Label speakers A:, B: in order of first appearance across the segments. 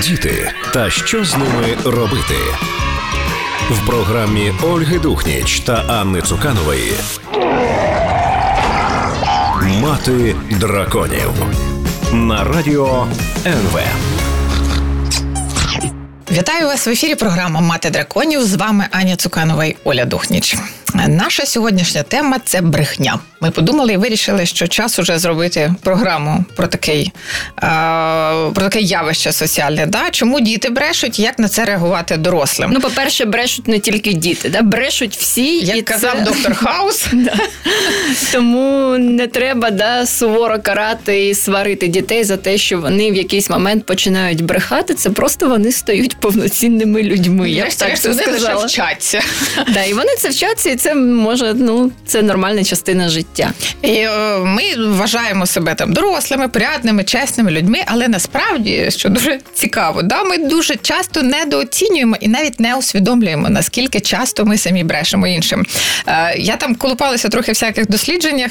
A: Діти та що з ними робити в програмі Ольги Духніч та Анни Цуканової. Мати драконів на радіо НВ.
B: Вітаю вас в ефірі. Програма Мати драконів. З вами Аня Цуканова і Оля Духніч. Наша сьогоднішня тема це брехня. Ми подумали і вирішили, що час уже зробити програму про такий про таке явище соціальне. Да? Чому діти брешуть, як на це реагувати дорослим?
C: Ну, по-перше, брешуть не тільки діти, да? брешуть всі.
B: Як
C: і
B: казав
C: це...
B: доктор Хаус.
C: Тому не треба да, суворо карати і сварити дітей за те, що вони в якийсь момент починають брехати. Це просто вони стають повноцінними людьми. Я
B: б так це сказала. лише вчаться.
C: Да, І вони це вчаться, і це може ну це нормальна частина життя.
B: І е, Ми вважаємо себе там дорослими, порядними, чесними людьми, але насправді, що дуже цікаво, да, ми дуже часто недооцінюємо і навіть не усвідомлюємо, наскільки часто ми самі брешемо іншим. Е, я там колупалася трохи всяких дослідженнях,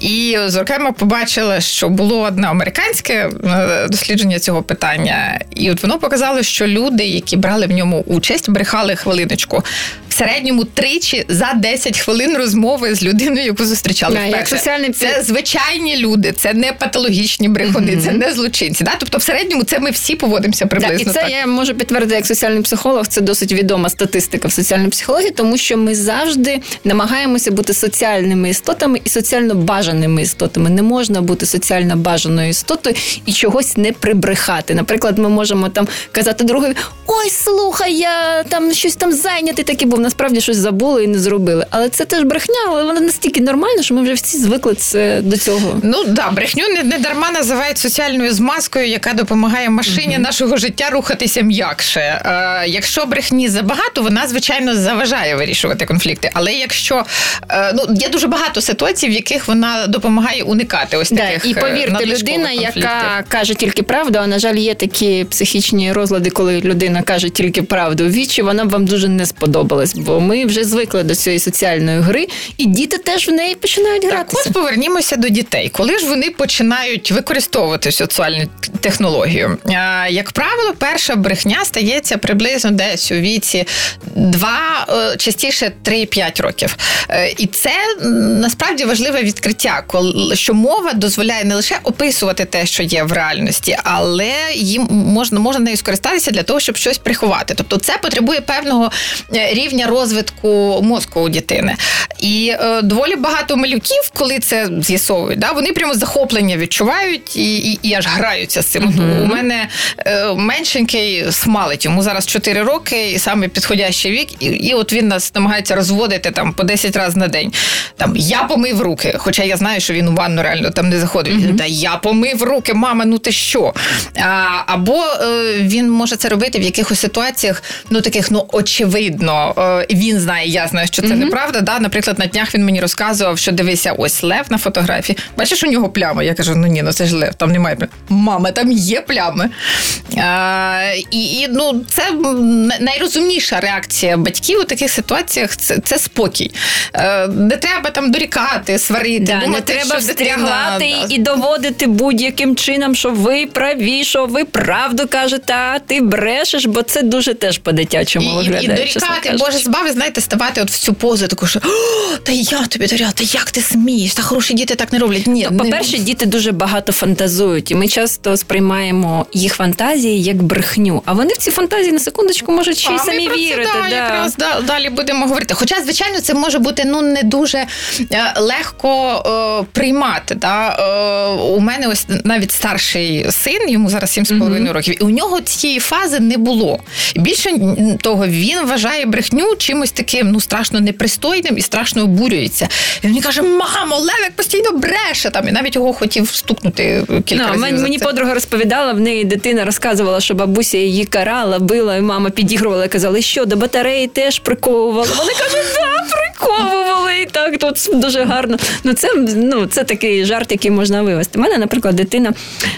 B: і зокрема побачила, що було одне американське е, дослідження цього питання, і от воно показало, що люди, які брали в ньому участь, брехали хвилиночку в середньому тричі за 10 хвилин розмови з людиною, яку зустрічали.
C: А, як соціальний...
B: Це звичайні люди, це не патологічні брехуни, mm-hmm. це не злочинці. Да? Тобто, в середньому це ми всі поводимося приблизно.
C: Да, і це
B: так.
C: я можу підтвердити як соціальний психолог. Це досить відома статистика в соціальній психології, тому що ми завжди намагаємося бути соціальними істотами і соціально бажаними істотами. Не можна бути соціально бажаною істотою і чогось не прибрехати. Наприклад, ми можемо там казати другові: Ой, слухай, я там щось там зайнятий такий був. Насправді щось забули і не зробили. Але це теж брехня, але вона настільки нормальна, що ми вже всі звикли це до цього.
B: Ну да, брехню не, не дарма називають соціальною змазкою, яка допомагає машині угу. нашого життя рухатися м'якше. Е, Якщо брехні забагато, вона звичайно заважає вирішувати конфлікти. Але якщо е, ну є дуже багато ситуацій, в яких вона допомагає уникати ось таких
C: да, і повірте, людина, яка каже тільки правду, а на жаль, є такі психічні розлади, коли людина каже тільки правду в вічі, вона б вам дуже не сподобалась, бо ми вже звикли до цієї соціальної гри, і діти теж в неї починають гратися.
B: Так, Ось повернімося до дітей. Коли ж вони починають використовувати соціальну технологію? Як правило, перша брехня стається приблизно десь у віці 2, е, частіше 3-5 років. Е, і це насправді важливе відкриття, що мова дозволяє не лише описувати те, що є в реальності, але їм можна можна нею скористатися для того, щоб щось приховати. Тобто, це потребує певного е, рівня розвитку мозку у дитини. І доволі багато малюків, коли це з'ясовують, да, вони прямо захоплення відчувають і і, і аж граються з цим. Uh-huh. У мене е, меншенький смалить, йому зараз 4 роки, і саме підходящий вік, і, і от він нас намагається розводити там по 10 разів на день. Там я помив руки, хоча я знаю, що він у ванну реально там не заходить. Uh-huh. Та я помив руки, мама, ну ти що? А, Або е, він може це робити в якихось ситуаціях, ну таких ну очевидно. Е, він знає, я знаю, що це uh-huh. Неправда. Да? Наприклад, на днях він мені розказував, що дивися, ось лев на фотографії. Бачиш, у нього пляма. Я кажу, ну ні, ну це ж лев, там немає плями. Мама, там є плями. А, І і ну, це найрозумніша реакція батьків у таких ситуаціях це це спокій. Е, не треба там дорікати, сварити.
C: Да, думати, не треба встрягати дитина... і доводити будь-яким чином, що ви праві, що ви правду кажете, а ти брешеш, бо це дуже теж по-дитячому виглядає.
B: І дорікати, боже, збави, знаєте, ставати от в цю позу, таку, що та я тобі доря, та як ти смієш? Та хороші діти так не роблять. Ні,
C: ну, по-перше, діти дуже багато фантазують, і ми часто сприймаємо їх фантазії як брехню. А вони в ці фантазії на секундочку можуть ще й самі вірити.
B: Це, да, да. Якраз да, далі будемо говорити. Хоча, звичайно, це може бути ну не дуже е, легко е, приймати. Да? Е, у мене ось навіть старший син, йому зараз 7,5 mm-hmm. років, і у нього цієї фази не було. Більше того, він вважає брехню чимось таким ну страшно непристойним і страшно обурюється. І він каже: Мамо, Левик постійно бреше там. І навіть його хотів стукнути кілька no, разів.
C: Мені, мені подруга розповідала, в неї дитина розказувала, що бабуся її карала, била, і мама підігрувала і казала, що до батареї теж приковувала. Вони кажуть, да, приковували. І так тут дуже гарно. Ну це ну це такий жарт, який можна вивести. У мене, наприклад, дитина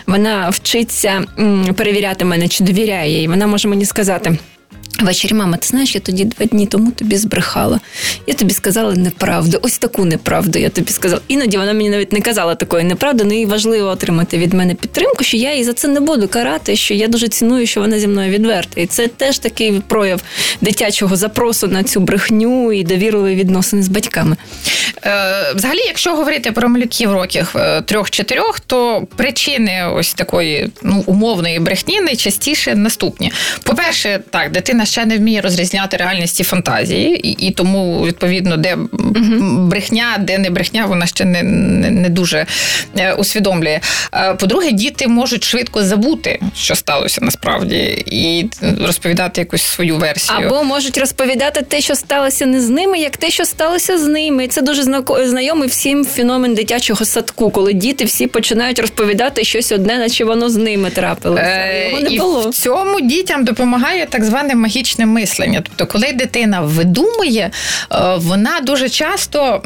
C: вона вчиться перевіряти мене, чи довіряє їй. Вона може мені сказати. Ввечері, мама, ти знаєш, я тоді два дні тому тобі збрехала. Я тобі сказала неправду, ось таку неправду я тобі сказала. Іноді вона мені навіть не казала такої неправди, але їй важливо отримати від мене підтримку, що я її за це не буду карати, що я дуже ціную, що вона зі мною відверта. І це теж такий прояв дитячого запросу на цю брехню і довірливі відносини з батьками.
B: Е, Взагалі, якщо говорити про малюків років е, трьох-чотирьох, то причини ось такої ну умовної брехні найчастіше наступні. По-перше, так, дитина ще не вміє розрізняти реальність і фантазії, і, і тому відповідно, де брехня, де не брехня, вона ще не, не, не дуже е, усвідомлює. Е, По-друге, діти можуть швидко забути, що сталося насправді, і розповідати якусь свою версію.
C: Або можуть розповідати те, що сталося не з ними, як те, що сталося з ними. Це дуже знайомий всім феномен дитячого садку, коли діти всі починають розповідати щось одне, наче воно з ними трапилося.
B: Е,
C: Його не
B: і
C: було.
B: в цьому дітям допомагає так зване магічне мислення. Тобто, коли дитина видумує, е, вона дуже часто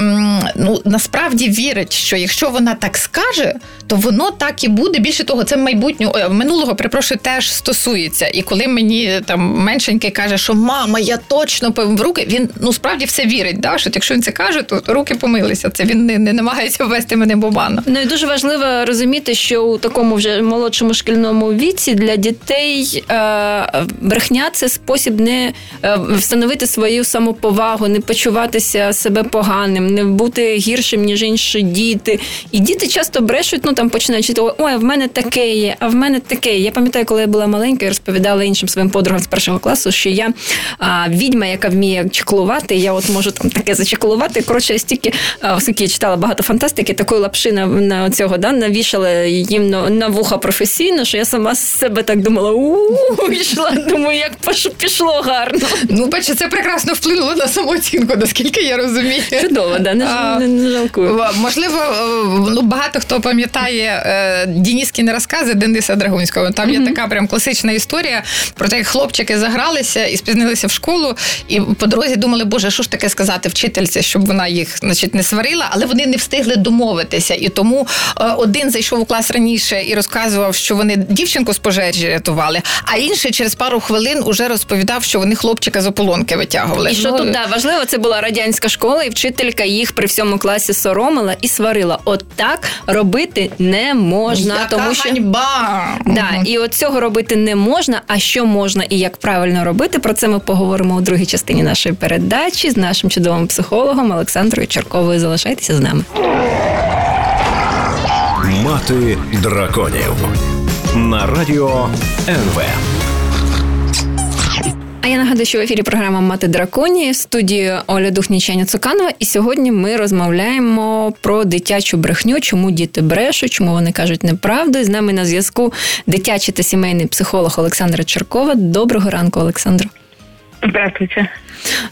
B: ну насправді вірить, що якщо вона так скаже, то воно так і буде. Більше того, це майбутнього минулого, перепрошую, теж стосується. І коли мені там меншенький каже, що мама, я точно в руки, він ну справді все вірить. Да? Що якщо він це каже, то руки помилися. Це він не, не намагається ввести мене в обману.
C: Ну і дуже важливо розуміти, що у такому вже молодшому шкільному віці для дітей е, брехня це спосіб не е, встановити свою самоповагу, не почуватися себе поганим, не бути гіршим ніж інші діти. І діти часто брешуть, ну там починають чити, ой, в мене таке є, а в мене таке. є». Я пам'ятаю, коли я була маленька, я розповідала іншим своїм подругам з першого класу, що я а, відьма, яка вміє чеклувати. Я от можу там таке зачеклувати. Коротше, я стільки, а, я читала багато фантастики, такої лапши на, на цього да, навішала їм на, на вуха професійно, що я сама з себе так думала, у йшла, думаю, як пішло гарно.
B: Ну, бачите, це прекрасно вплинуло на самооцінку, наскільки я розумію.
C: Чудово, да, не,
B: А,
C: не, не жалкую.
B: Можливо, е, ну багато хто пам'ятає е, Дініскіні розкази Дениса Драгунського. Там є така прям класична історія про те, як хлопчики загралися і спізнилися в школу, і по дорозі думали, боже, що ж таке сказати вчительці, щоб вона їх значить, не сварила, але вони не встигли домовитися. І тому е, один зайшов у клас раніше і розказував, що вони дівчинку з пожежі рятували, а інший через пару хвилин уже розповідав, що вони хлопчика з ополонки витягували.
C: І що
B: Ну,
C: тут да, важливо, це була радянська школа, і вчителька їх при всьому класі соромила і сварила. От так робити не можна,
B: Яка
C: тому що
B: ганьба!
C: Да, і от цього робити не можна. А що можна і як правильно робити? Про це ми поговоримо у другій частині нашої передачі з нашим чудовим психологом Олександрою Черковою. Залишайтеся з нами.
A: Мати драконів на радіо НВ.
C: А я нагадую, що в ефірі програма Мати драконі в студії Оля Духнічаня Цуканова. І сьогодні ми розмовляємо про дитячу брехню, чому діти брешуть, чому вони кажуть неправду. І з нами на зв'язку дитячий та сімейний психолог Олександра Черкова. Доброго ранку, Олександро.
D: Здравствуйте.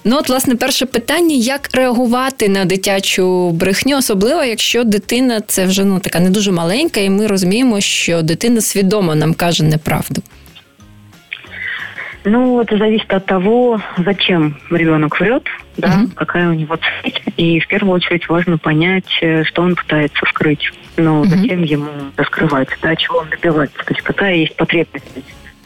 C: Ну, от, власне, перше питання: як реагувати на дитячу брехню, особливо якщо дитина це вже ну така не дуже маленька, і ми розуміємо, що дитина свідомо нам каже неправду.
D: Ну, это зависит от того, зачем ребенок врет, да,
C: Мгм.
D: какая у него цель. И в первую очередь важно понять, э, что он пытается скрыть. Ну,
C: Мгм.
D: зачем ему это скрывать, да, чего он добивается, то есть какая есть потребность.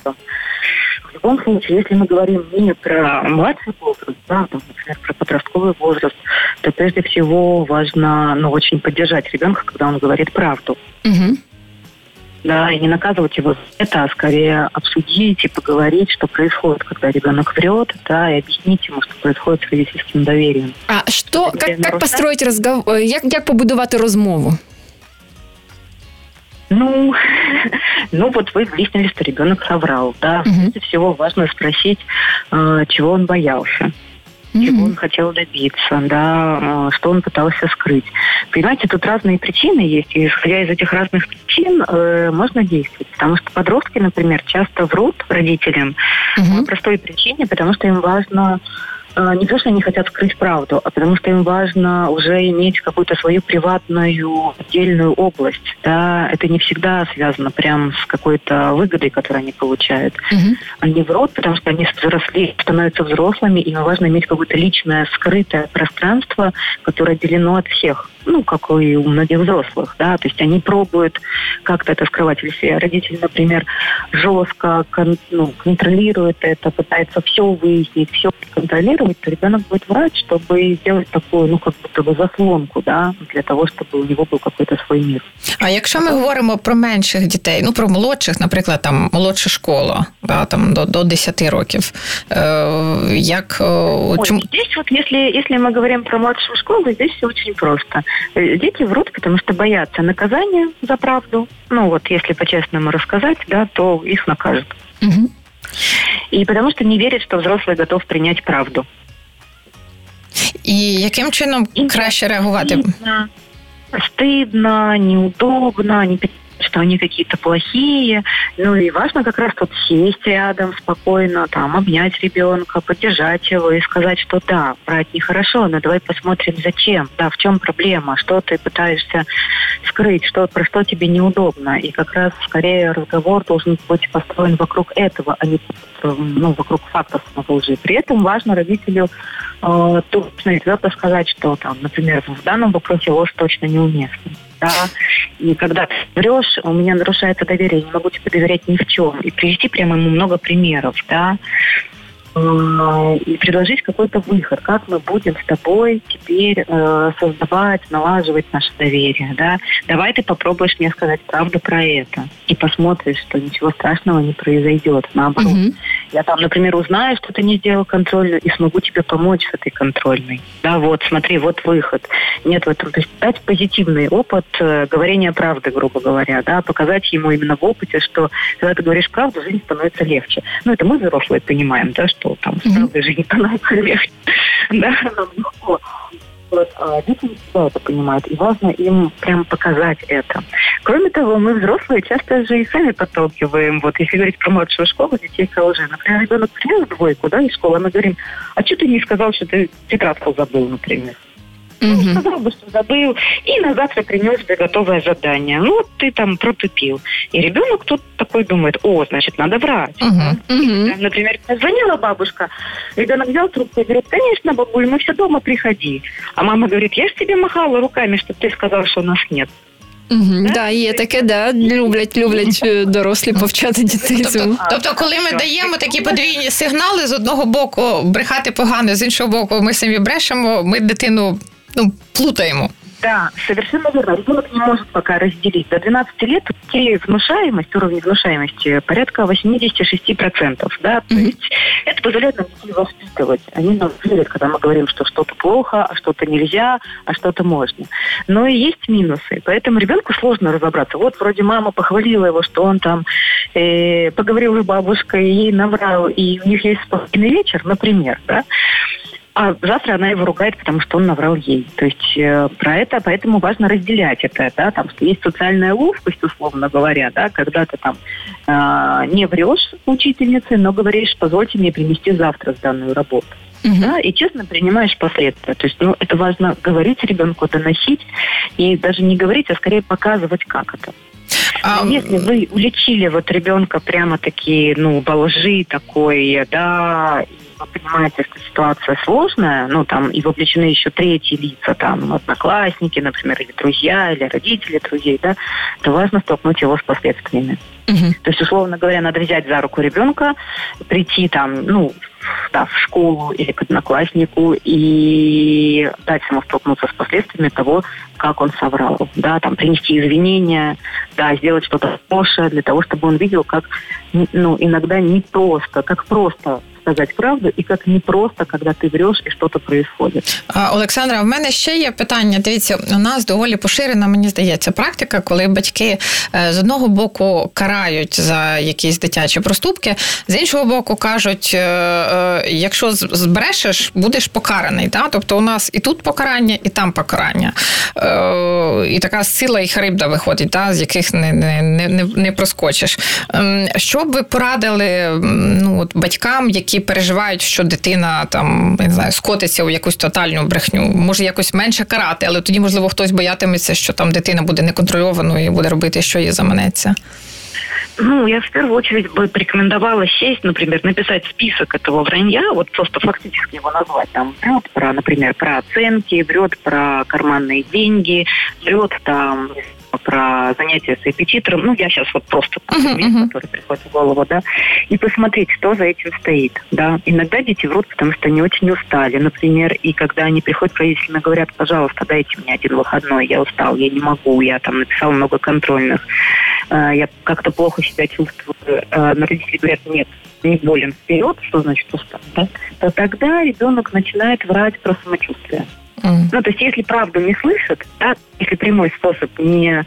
D: в любом случае, если мы говорим не про младший возраст, да, там, например, про подростковый возраст, то прежде всего важно, ну, очень поддержать ребенка, когда он говорит правду.
C: Угу.
D: Да, и не наказывать его за это, а скорее обсудить и поговорить, что происходит, когда ребенок врет, да, и объяснить ему, что происходит с родительским доверием.
C: А що, як, як
D: нарушати?
C: построїть розговор, як, як побудувати розмову?
D: Ну, ну вот вы выяснили, что ребенок соврал, да.
C: Мгм.
D: Прежде всего важно спросить, э, чего он боялся, чего он хотел добиться, да, э, что он пытался скрыть. Понимаете, тут разные причины есть, и исходя из этих разных причин э, можно действовать. Потому что подростки, например, часто врут родителям по
C: Угу.
D: простой причине, потому что им важно а, не то, что они хотят скрыть правду, а потому что им важно уже иметь какую-то свою приватную отдельную область. Да? Это не всегда связано прям с какой-то выгодой, которую они получают. Угу. Они врут, потому что они взросли, становятся взрослыми, и им важно иметь какое-то личное, скрытое пространство, которое отделено от всех. Ну, как и у многих взрослых, да, то есть они пробуют как-то это скрывать. Если родитель, например, жестко кон, ну, контролирует это, пытается все выяснить, все контролировать, то ребенок будет врать, чтобы сделать такую, ну, как будто бы заслонку, да, для того, чтобы у него был какой-то свой мир.
B: А якщо ми говоримо про менших дітей, ну про молодших, наприклад, там молодша школа, да, там до, до 10 років, э, як
D: Ой, чому... здесь вот если, если мы говорим про младшую школу, здесь все очень просто. Э, дети врут, потому что боятся наказания за правду. Ну вот, если по-честному рассказать, да, то их накажут. Угу. И потому что не верят, что взрослый готов принять правду.
B: І яким чином краще реагувати?
D: Стыдно, стыдно неудобно, не Что они какие-то плохие. Ну и важно как раз тут сесть рядом спокойно, там, обнять ребенка, поддержать его и сказать, что да, брать нехорошо, но давай посмотрим, зачем, да, в чем проблема, что ты пытаешься скрыть, что, про что тебе неудобно. И как раз скорее разговор должен быть построен вокруг этого, а не ну, вокруг фактов самого лжи. При этом важно родителю э, точно и твердо сказать, что там, например, в данном вопросе ложь точно неуместна да, и когда ты врешь, у меня нарушается доверие, не могу тебе доверять ни в чем. И привести прямо ему много примеров, да, и предложить какой-то выход, как мы будем с тобой теперь э, создавать, налаживать наше доверие, да. Давай ты попробуешь мне сказать правду про это и посмотришь, что ничего страшного не произойдет, наоборот. Угу. Я там, например, узнаю, что ты не сделал контрольную и смогу тебе помочь с этой контрольной. Да, вот, смотри, вот выход. Нет в этом, то есть дать позитивный опыт э, говорения правды, грубо говоря, да, показать ему именно в опыте, что когда ты говоришь правду, жизнь становится легче. Ну, это мы взрослые понимаем, да, что что там с правдой жизнь становится легче. Да, нам легко. Вот, а дети не всегда это понимают, и важно им прям показать это. Кроме того, мы взрослые часто же и сами подталкиваем. Вот если говорить про младшую школу, детей лжи. Например, ребенок принес двойку, да, из школы, мы говорим, а что ты не сказал, что ты тетрадку забыл, например? Угу. Сказал бы, что забыл, и на завтра принес тебе готовое задание. Ну, вот ты там протупил. И ребенок тут такой думает, о, значит, надо врать. Угу. Угу. Например, звонила бабушка, ребенок взял трубку и говорит, конечно, бабуль, мы все дома приходи. А мама говорит, я же тебе махала руками, чтобы ты сказал, что у нас нет.
C: Угу, да? да, є таке, да. Люблять, люблять дорослі повчати дітей.
B: Тобто, тобто, коли ми даємо такі подвійні сигнали, з одного боку брехати погано, з іншого боку, ми самі брешемо, ми дитину ну, плутаємо.
D: Да, совершенно верно. Ребенок не может пока разделить. До 12 лет у детей внушаемость, уровень внушаемости порядка 86%. Да? То есть это позволяет нам детей воспитывать. Они нам верят, когда мы говорим, что что-то плохо, а что-то нельзя, а что-то можно. Но и есть минусы. Поэтому ребенку сложно разобраться. Вот вроде мама похвалила его, что он там э, поговорил с бабушкой, ей наврал, и у них есть спокойный вечер, например, да? А завтра она его ругает, потому что он наврал ей. То есть э, про это, поэтому важно разделять это, да, там, что есть социальная ловкость, условно говоря, да, когда ты там э, не врешь учительнице, но говоришь, позвольте мне принести завтра сданную работу. Угу. Да, и честно принимаешь последствия. То есть, ну, это важно говорить ребенку, доносить, и даже не говорить, а скорее показывать, как это. А... Если вы уличили вот ребенка прямо такие, ну, во лжи такой, да, вы понимаете, что ситуация сложная, ну, там, и вовлечены еще третьи лица, там, одноклассники, например, или друзья, или родители друзей, да, то важно столкнуть его с последствиями. Угу. То есть, условно говоря, надо взять за руку ребенка, прийти там, ну, да, в школу или к однокласснику и дать ему столкнуться с последствиями того, как он соврал. Да, там принести извинения, да, сделать что-то хорошее для того, чтобы он видел, как ну, иногда не просто, как просто сказати правду, і як не просто, коли ти вреш і щось происходит.
B: Олександра, в мене ще є питання. Дивіться, у нас доволі поширена, мені здається, практика, коли батьки е, з одного боку карають за якісь дитячі проступки, з іншого боку, кажуть: е, е, якщо збрешеш, будеш покараний. Тобто у нас і тут покарання, і там покарання. І така сила і харибда виходить, та, з яких не не, не, не проскочиш. Ем, що б ви порадили ну, от, батькам, які переживають, що дитина там не знаю, скотиться у якусь тотальну брехню, може якось менше карати, але тоді, можливо, хтось боятиметься, що там дитина буде неконтрольованою і буде робити, що їй заманеться.
D: Ну, я в первую очередь бы порекомендовала сесть, например, написать список этого вранья, вот просто фактически его назвать. Там врет про, например, про оценки, врет про карманные деньги, врет там про занятия с репетитором. Ну, я сейчас вот просто uh-huh, uh-huh. который приходит в голову, да, и посмотреть, что за этим стоит, да. Иногда дети врут, потому что они очень устали, например, и когда они приходят к родителям и говорят, пожалуйста, дайте мне один выходной, я устал, я не могу, я там написал много контрольных, э, я как-то плохо себя чувствую. Э, но родители говорят, нет, не болен вперед, что значит устал, да, то тогда ребенок начинает врать про самочувствие. Mm. Ну, то есть, если правду не слышат, да, если прямой способ не,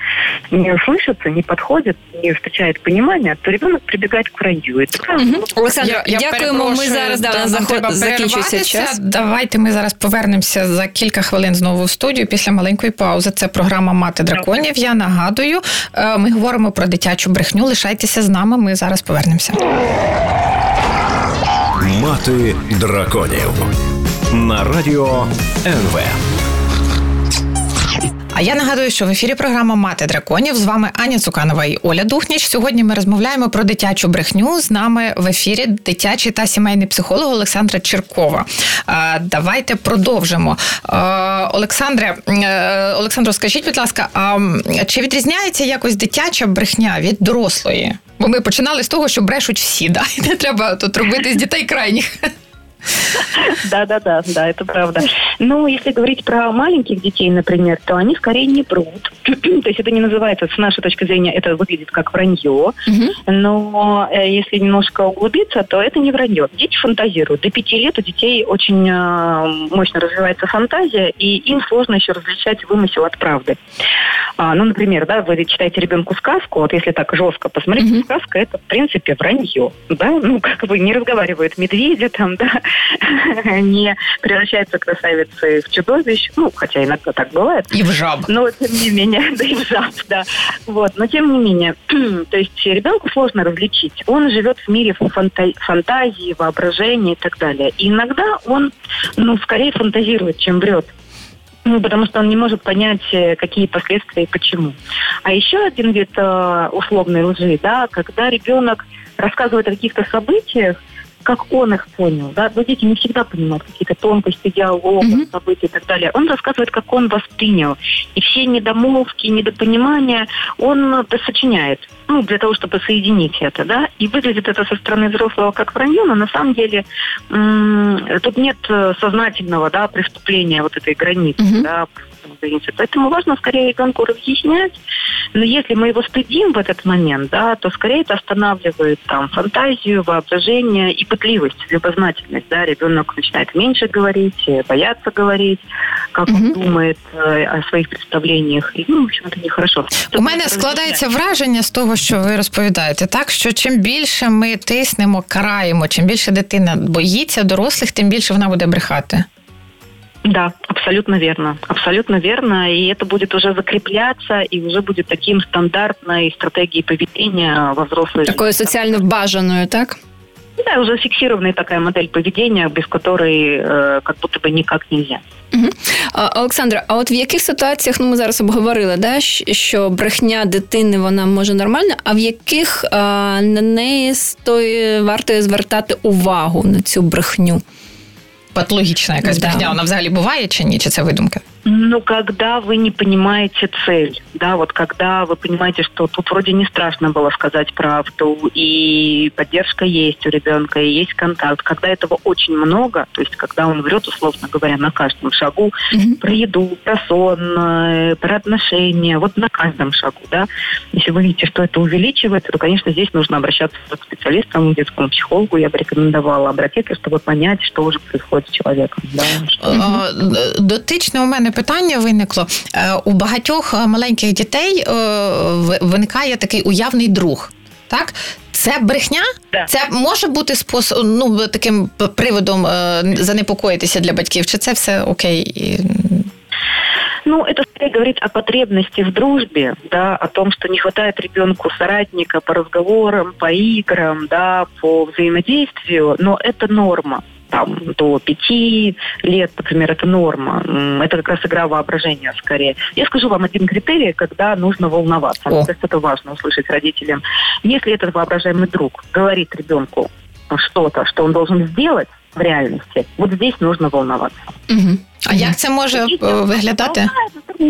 D: не услышится, не подходит, не встречает понимания, то ребенок прибегает к вранью.
C: Олександр, дякуємо. Ми зараз да, заход... закінчується час.
B: Давайте ми зараз повернемося за кілька хвилин знову в студію після маленької паузи. Це програма Мати драконів. Я нагадую, е, ми говоримо про дитячу брехню. Лишайтеся з нами. Ми зараз повернемося.
A: Мати драконів на радіо НВ.
B: А я нагадую, що в ефірі програма Мати драконів з вами Аня Цуканова і Оля Духніч. Сьогодні ми розмовляємо про дитячу брехню. З нами в ефірі дитячий та сімейний психолог Олександра Черкова. Давайте продовжимо. Олександре, е, Олександро, скажіть, будь ласка, а чи відрізняється якось дитяча брехня від дорослої? Бо ми починали з того, що брешуть всі, да? і не треба тут робити з дітей крайніх.
D: Да, да, да, да, это правда. Но если говорить про маленьких детей, например, то они скорее не врут. то есть это не называется, с нашей точки зрения, это выглядит как вранье. Но э, если немножко углубиться, то это не вранье. Дети фантазируют. До пяти лет у детей очень э, мощно развивается фантазия, и им сложно еще различать вымысел от правды. А, ну, например, да, вы читаете ребенку сказку, вот если так жестко посмотреть, mm-hmm. сказка это, в принципе, вранье, да, ну, как бы не разговаривают медведи там, да, не превращаются красавицы в чудовищ, ну, хотя иногда так бывает.
B: И в жаб.
D: Но, тем не менее, да и в жаб, да. Вот, но тем не менее, то есть ребенку сложно различить. Он живет в мире фанта- фантазии, воображения и так далее. И иногда он, ну, скорее фантазирует, чем врет. Ну, потому что он не может понять, э, какие последствия и почему. А еще один вид э, условной лжи, да, когда ребенок рассказывает о каких-то событиях, как он их понял. Да? Но дети не всегда понимают какие-то тонкости диалога, mm-hmm. событий и так далее. Он рассказывает, как он воспринял. И все недомолвки, недопонимания он сочиняет. Ну, для того, чтобы соединить это, да. И выглядит это со стороны взрослого как вранье, но на самом деле м- тут нет сознательного, да, преступления вот этой границы, mm-hmm. да, границы. Поэтому важно скорее ребенку разъяснять. Но если мы его стыдим в этот момент, да, то скорее это останавливает там фантазию, воображение и пытливость, любознательность. Да, ребенок начинает меньше говорить, бояться говорить, как он думает э, о своїх представленнях. І ну, в общем, це нехорошо.
B: У мене складається враження з того, що ви розповідаєте, так що чим більше ми тиснемо, караємо, чим більше дитина боїться дорослих, тим більше вона буде брехати.
D: Да, абсолютно верно. Абсолютно верно. И это будет уже закрепляться, и уже будет таким стандартной стратегией поведения во взрослой
C: Такой социально бажаною, так?
D: Да, уже фиксированная такая модель поведения, без которой э, как будто бы никак нельзя.
C: Угу. Олександра, а от в яких ситуаціях ну ми зараз обговорили, да, що брехня дитини вона може нормальна, а в яких а, на неї стоїть варто звертати увагу на цю брехню?
B: Патологічна якась да. брехня, вона взагалі буває чи ні? Чи це видумка?
D: Ну, когда вы не понимаете цель, да, вот когда вы понимаете, что тут вроде не страшно было сказать правду, и поддержка есть у ребенка, и есть контакт, когда этого очень много, то есть когда он врет, условно говоря, на каждом шагу, mm-hmm. про еду, про сон, э, про отношения, вот на каждом шагу, да, если вы видите, что это увеличивается, то, конечно, здесь нужно обращаться к специалистам, к детскому психологу, я бы рекомендовала обратиться, чтобы понять, что уже происходит с человеком. Да,
B: что... Дотично у мене питання виникло. Е, у багатьох е, маленьких дітей е, виникає такий уявний друг. Так, це брехня?
D: Да.
B: Це може бути способ, ну, таким приводом занепокоїтися для батьків? Чи це все окей?
D: Ну, это скорее говорит о потребности в дружбе, да, о том, что не хватает ребенку соратника по разговорам, по играм, да, по взаимодействию, но это норма там, до пяти лет, например, это норма. Это как раз игра воображения скорее. Я скажу вам один критерий, когда нужно волноваться. Мне кажется, это важно услышать родителям. Если этот воображаемый друг говорит ребенку что-то, что он должен сделать в реальности, вот здесь нужно волноваться.
B: Угу. А як це може виглядати?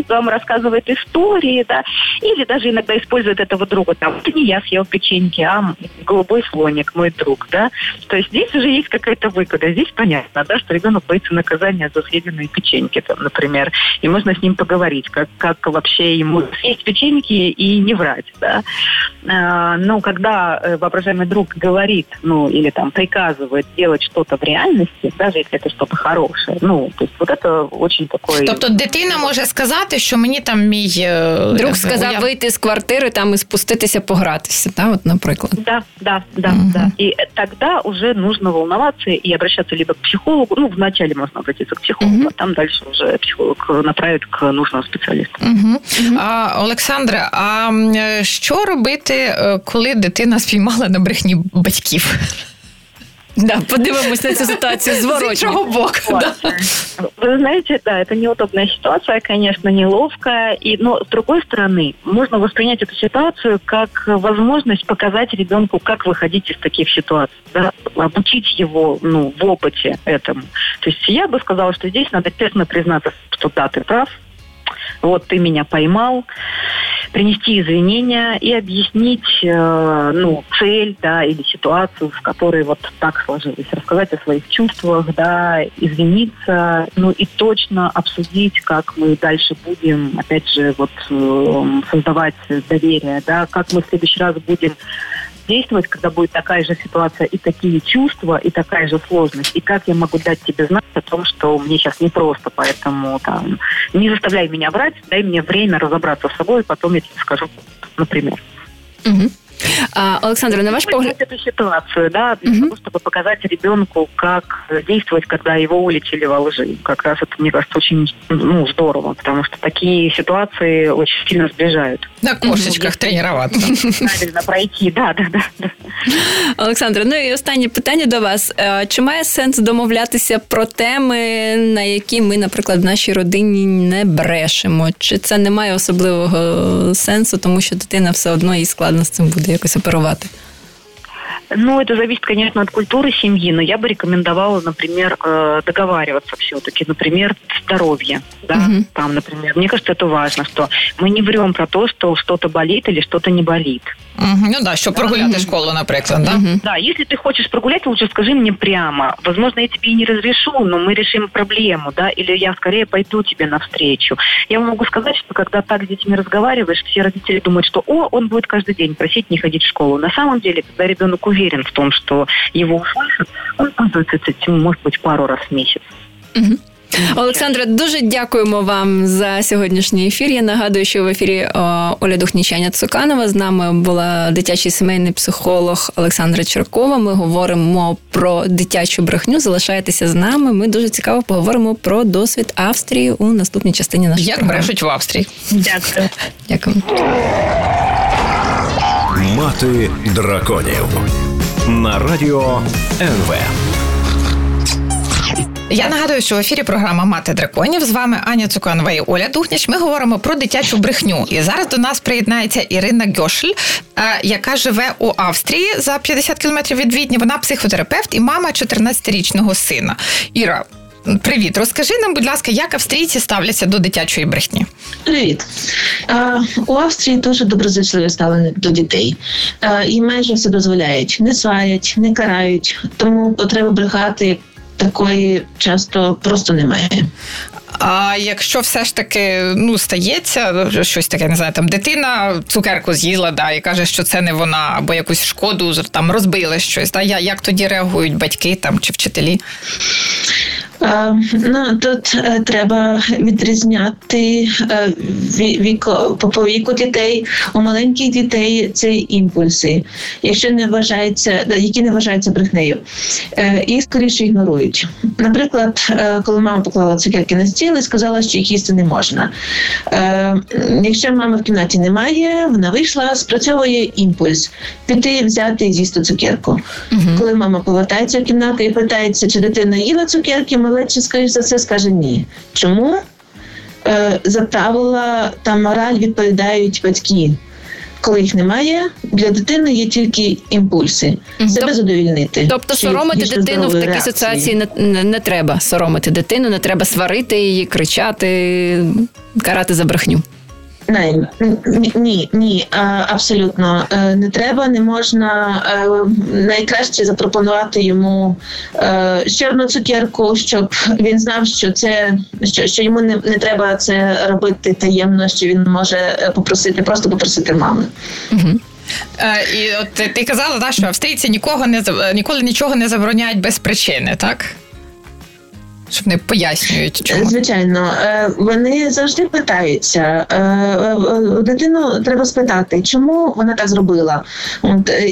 D: Вам рассказывает истории, да, или даже иногда использует этого друга, там, это не я съел печеньки, а голубой слоник, мой друг, да. То есть здесь уже есть какая-то выгода. Здесь понятно, да, что ребенок боится наказания за съеденные печеньки, там, например, и можно с ним поговорить, как, как вообще ему съесть печеньки и не врать, да. А, но когда э, воображаемый друг говорит, ну, или там приказывает делать что-то в реальности, даже если это что-то хорошее, ну, то есть вот это очень такой...
B: Тобто дитина може сказати, що мені там мій е,
C: друг сказав я... вийти з квартири там і спуститися погратися, да, от, наприклад.
D: Да, да, да, угу. да. И тогда уже нужно волноваться и обращаться либо к психологу, ну, вначале можно обратиться к психологу, угу. а там дальше уже психолог направит к нужному спеціалісту.
B: Угу. Угу. А, Олександре, а що робити, е, коли дитина спіймала на брехні батьків?
C: Да, подивимось на цю ситуацию зворотньо. С
B: чего бок. Да.
D: Вы знаете, да, это неудобная ситуация, конечно, неловкая. И, но, с другой стороны, можно воспринять эту ситуацию как возможность показать ребенку, как выходить из таких ситуаций. Да? Обучить его ну, в опыте этому. То есть я бы сказала, что здесь надо честно признаться, что да, ты прав, вот ты меня поймал, принести извинения и объяснить э, ну, цель да, или ситуацию, в которой вот так сложилось. Рассказать о своих чувствах, да, извиниться, ну и точно обсудить, как мы дальше будем, опять же, вот э, создавать доверие, да, как мы в следующий раз будем действовать, когда будет такая же ситуация и такие чувства, и такая же сложность. И как я могу дать тебе знать о том, что мне сейчас непросто, поэтому там, не заставляй меня врать, дай мне время разобраться с собой, и потом я тебе скажу, например.
C: Угу. А, Александра, на ваш погляд...
D: эту ситуацию, да, для угу. того, чтобы показать ребенку, как действовать, когда его улетели во лжи. Как раз это, мне кажется, очень ну, здорово, потому что такие ситуации очень сильно сближают.
B: На кошечках угу. тренироваться.
D: Правильно пройти, да, да, да.
C: Олександра, ну і останнє питання до вас. Чи має сенс домовлятися про теми, на які ми, наприклад, в нашій родині не брешемо? Чи це не має особливого сенсу, тому що дитина все одно їй складно з цим буде? Якось оперувати?
D: Ну, это зависит, конечно, от культуры семьи, но я бы рекомендовала, например, э, договариваться все-таки, например, здоровье, да, угу. там, например. Мне кажется, это важно, что мы не врем про то, что что-то болит или что-то не болит.
B: Ну да, щоб прогуляти угу. школу, наприклад, да? Угу.
D: Да, если ты хочешь прогулять, лучше скажи мне прямо. Возможно, я тебе и не разрешу, но мы решим проблему, да, или я скорее пойду тебе навстречу. Я могу сказать, что когда так с детьми разговариваешь, все родители думают, что, о, он будет каждый день просить не ходить в школу. На самом деле, когда ребенок уверен в том, что его услышат, он пользуется этим, может быть, пару раз в месяц.
C: Угу. Олександра, дуже дякуємо вам за сьогоднішній ефір. Я нагадую, що в ефірі Оля Духнічаня Цуканова з нами була дитячий сімейний психолог Олександра Черкова. Ми говоримо про дитячу брехню. Залишайтеся з нами. Ми дуже цікаво поговоримо про досвід Австрії у наступній частині нашої
B: Як програми. брешуть в Австрії.
D: Дякую.
C: Дякую.
A: Мати драконів на радіо НВ.
B: Я нагадую, що в ефірі програма Мати драконів з вами Аня Цуканова і Оля Духніч. Ми говоримо про дитячу брехню. І зараз до нас приєднається Ірина Гьошль, е, яка живе у Австрії за 50 кілометрів від Відні. Вона психотерапевт і мама 14-річного сина. Іра. Привіт, розкажи нам, будь ласка, як австрійці ставляться до дитячої брехні?
E: Привіт. У Австрії дуже доброзичливе ставлення до дітей. І майже все дозволяють. Не сварять, не карають. Тому потреби брехати такої часто просто немає.
B: А якщо все ж таки ну стається щось таке, не знаю, там дитина цукерку з'їла, да, і каже, що це не вона, або якусь шкоду там розбили щось, да, як тоді реагують батьки там чи вчителі?
E: Ну тут е, треба відрізняти е, віко по віку дітей у маленьких дітей це імпульси, якщо не вважається, які не вважаються брехнею, е, їх скоріше ігнорують. Наприклад, коли мама поклала цукерки на стіл і сказала, що їх їсти не можна. Якщо мами в кімнаті немає, вона вийшла, спрацьовує імпульс піти, взяти і з'їсти цукерку. Угу. Коли мама повертається в кімнату і питається, чи дитина їла цукерки малечі, скоріш за все, скаже ні. Чому? Е, За правила та мораль відповідають батьки. Коли їх немає, для дитини є тільки імпульси, себе задовільнити.
C: Тобто соромити дитину в такій реакції. ситуації не, не, не треба соромити дитину, не треба сварити її, кричати, карати за брехню.
E: Не, ні, ні, абсолютно е, не треба, не можна е, найкраще запропонувати йому е, ще одну цукерку, щоб він знав, що це що, що йому не, не треба це робити таємно, що він може попросити, просто попросити мами.
B: І от ти казала, да, що австрійці нікого не ніколи нічого не забороняють без причини, так? Щоб не пояснюють, чому.
E: звичайно, е, вони завжди питаються. Е, е, дитину треба спитати, чому вона так зробила.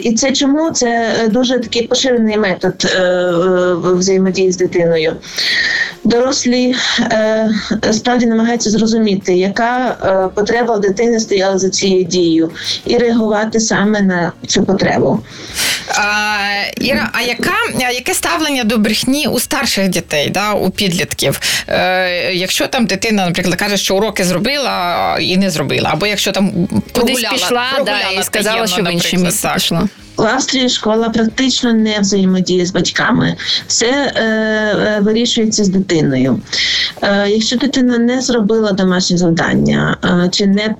E: І це чому це дуже такий поширений метод взаємодії з дитиною. Дорослі справді намагаються зрозуміти, яка потреба в дитини стояла за цією дією, і реагувати саме на цю потребу.
B: А, Іра, а яка яке ставлення до брехні у старших дітей? Да? у підлітків. Е, Якщо там дитина, наприклад, каже, що уроки зробила і не зробила, або якщо там
C: кудись пішла, прогуляла, да, і сказала, що в інше місце пішла.
E: В Австрії школа практично не взаємодіє з батьками, все е, е, вирішується з дитиною. Е, Якщо дитина не зробила домашнє завдання е, чи не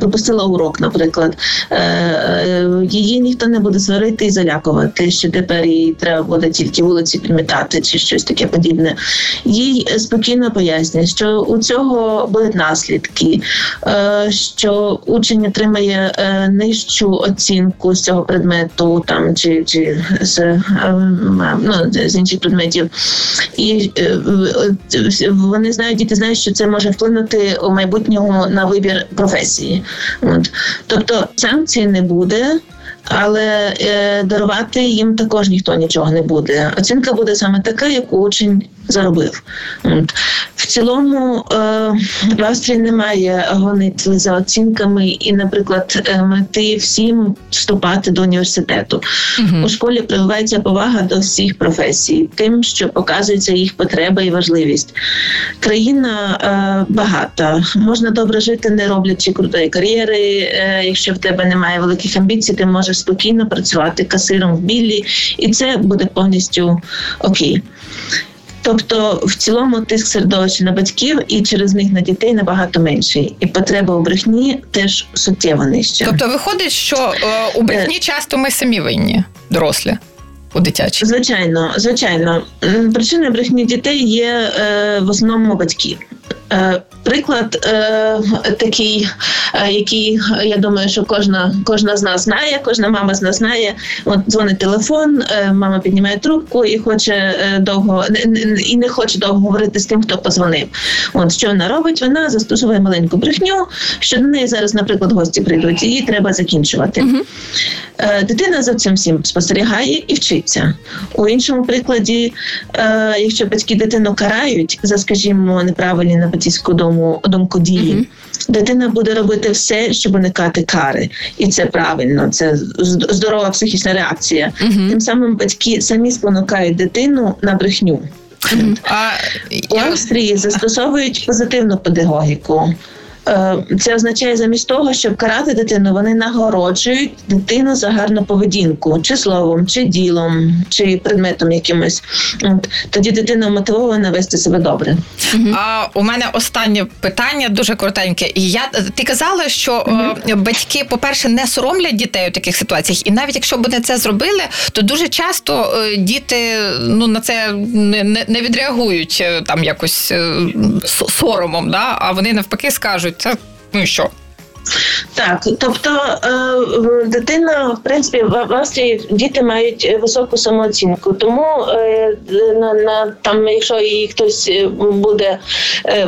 E: пропустила урок, наприклад, е, е, її ніхто не буде сварити і залякувати, що тепер їй треба буде тільки вулиці підмітати чи щось таке подібне. Їй спокійно пояснює, що у цього будуть наслідки, е, що учень отримає е, нижчу оцінку з цього предмету ту там чи чи з е, ну, з інших предметів, і е, вони знають, діти знають, що це може вплинути у майбутньому на вибір професії. От тобто санкцій не буде але е, дарувати їм також ніхто нічого не буде. Оцінка буде саме така, яку учень заробив. В цілому е, в Австрії немає гонитви за оцінками і, наприклад, е, мети всім вступати до університету. uh У школі прививається повага до всіх професій, тим, що показується їх потреба і важливість. Країна е, багата, можна добре жити, не роблячи крутої кар'єри. Е, якщо в тебе немає великих амбіцій, ти можеш спокійно працювати касиром в біллі, і це буде повністю окей. Тобто, в цілому тиск середовища на батьків і через них на дітей набагато менший, і потреба у брехні теж суттєво нижча.
B: Тобто, виходить, що е, у брехні е. часто ми самі винні, дорослі. У дитячій.
E: звичайно, звичайно, причиною брехні дітей є е, в основному батьки. Е, приклад е, такий, е, який я думаю, що кожна кожна з нас знає, кожна мама з нас знає. От дзвонить телефон, мама піднімає трубку і хоче довго і не хоче довго говорити з тим, хто позвонив. От що вона робить? Вона застосовує маленьку брехню, що до неї зараз, наприклад, гості прийдуть, її треба закінчувати. Угу. Дитина за цим всім спостерігає і вчиться. У іншому прикладі, якщо батьки дитину карають за, скажімо, неправильні на батьківську дому думку дії. Mm-hmm. Дитина буде робити все, щоб уникати кари, і це правильно. Це здорова психічна реакція. Mm-hmm. Тим самим батьки самі спонукають дитину на брехню. Mm-hmm. У Австрії застосовують позитивну педагогіку. Е, це означає замість того, щоб карати дитину, вони нагороджують дитину за гарну поведінку, чи словом, чи ділом, чи предметом якимось. От тоді дитина мотивована вести себе добре.
B: А у мене останнє питання дуже коротеньке. Я ти казала, що uh батьки, по-перше, не соромлять дітей у таких ситуаціях, і навіть якщо б вони це зробили, то дуже часто е, діти ну на це не не відреагують там якось соромом, да? а вони навпаки скажуть. Це ну і що?
E: Так, тобто е, дитина, в принципі, в Австрії діти мають високу самооцінку. Тому е, на, на там, якщо і хтось е, буде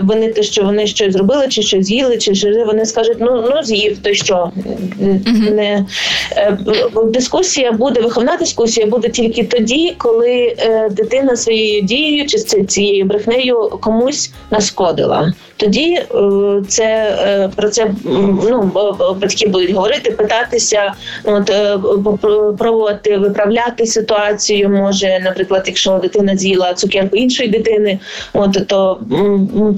E: винити, що вони щось зробили, чи щось з'їли, чи що вони скажуть, ну ну з'їв, то що не дискусія буде, виховна дискусія буде тільки тоді, коли дитина своєю дією чи цією брехнею комусь нашкодила. Тоді це про це ну батьки будуть говорити, питатися, от е, пробувати виправляти ситуацію. Може, наприклад, якщо дитина з'їла цукерку іншої дитини, от то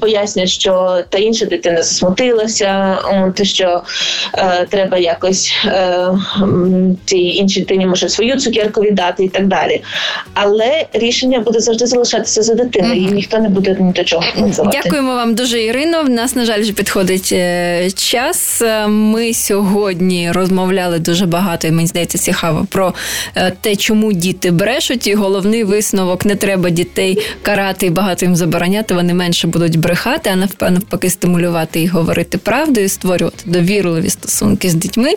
E: пояснять, що та інша дитина засмутилася, от що е, треба якось е, цій іншій дитині може свою цукерку віддати і так далі. Але рішення буде завжди залишатися за дитиною, і ніхто не буде ні до чого.
C: Дякуємо вам дуже, Ірино. В нас на жаль вже підходить час. Ми сьогодні розмовляли дуже багато, і мені здається, цікаво про е, те, чому діти брешуть. І головний висновок не треба дітей карати і багато їм забороняти. Вони менше будуть брехати, а навпаки, стимулювати і говорити правду, і створювати довірливі стосунки з дітьми.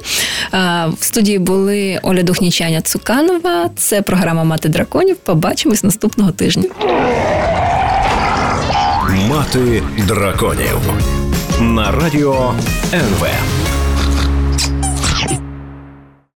C: В студії були Оля Духнічаня Цуканова. Це програма Мати драконів. Побачимось наступного тижня.
A: Мати драконів на радіо НВ.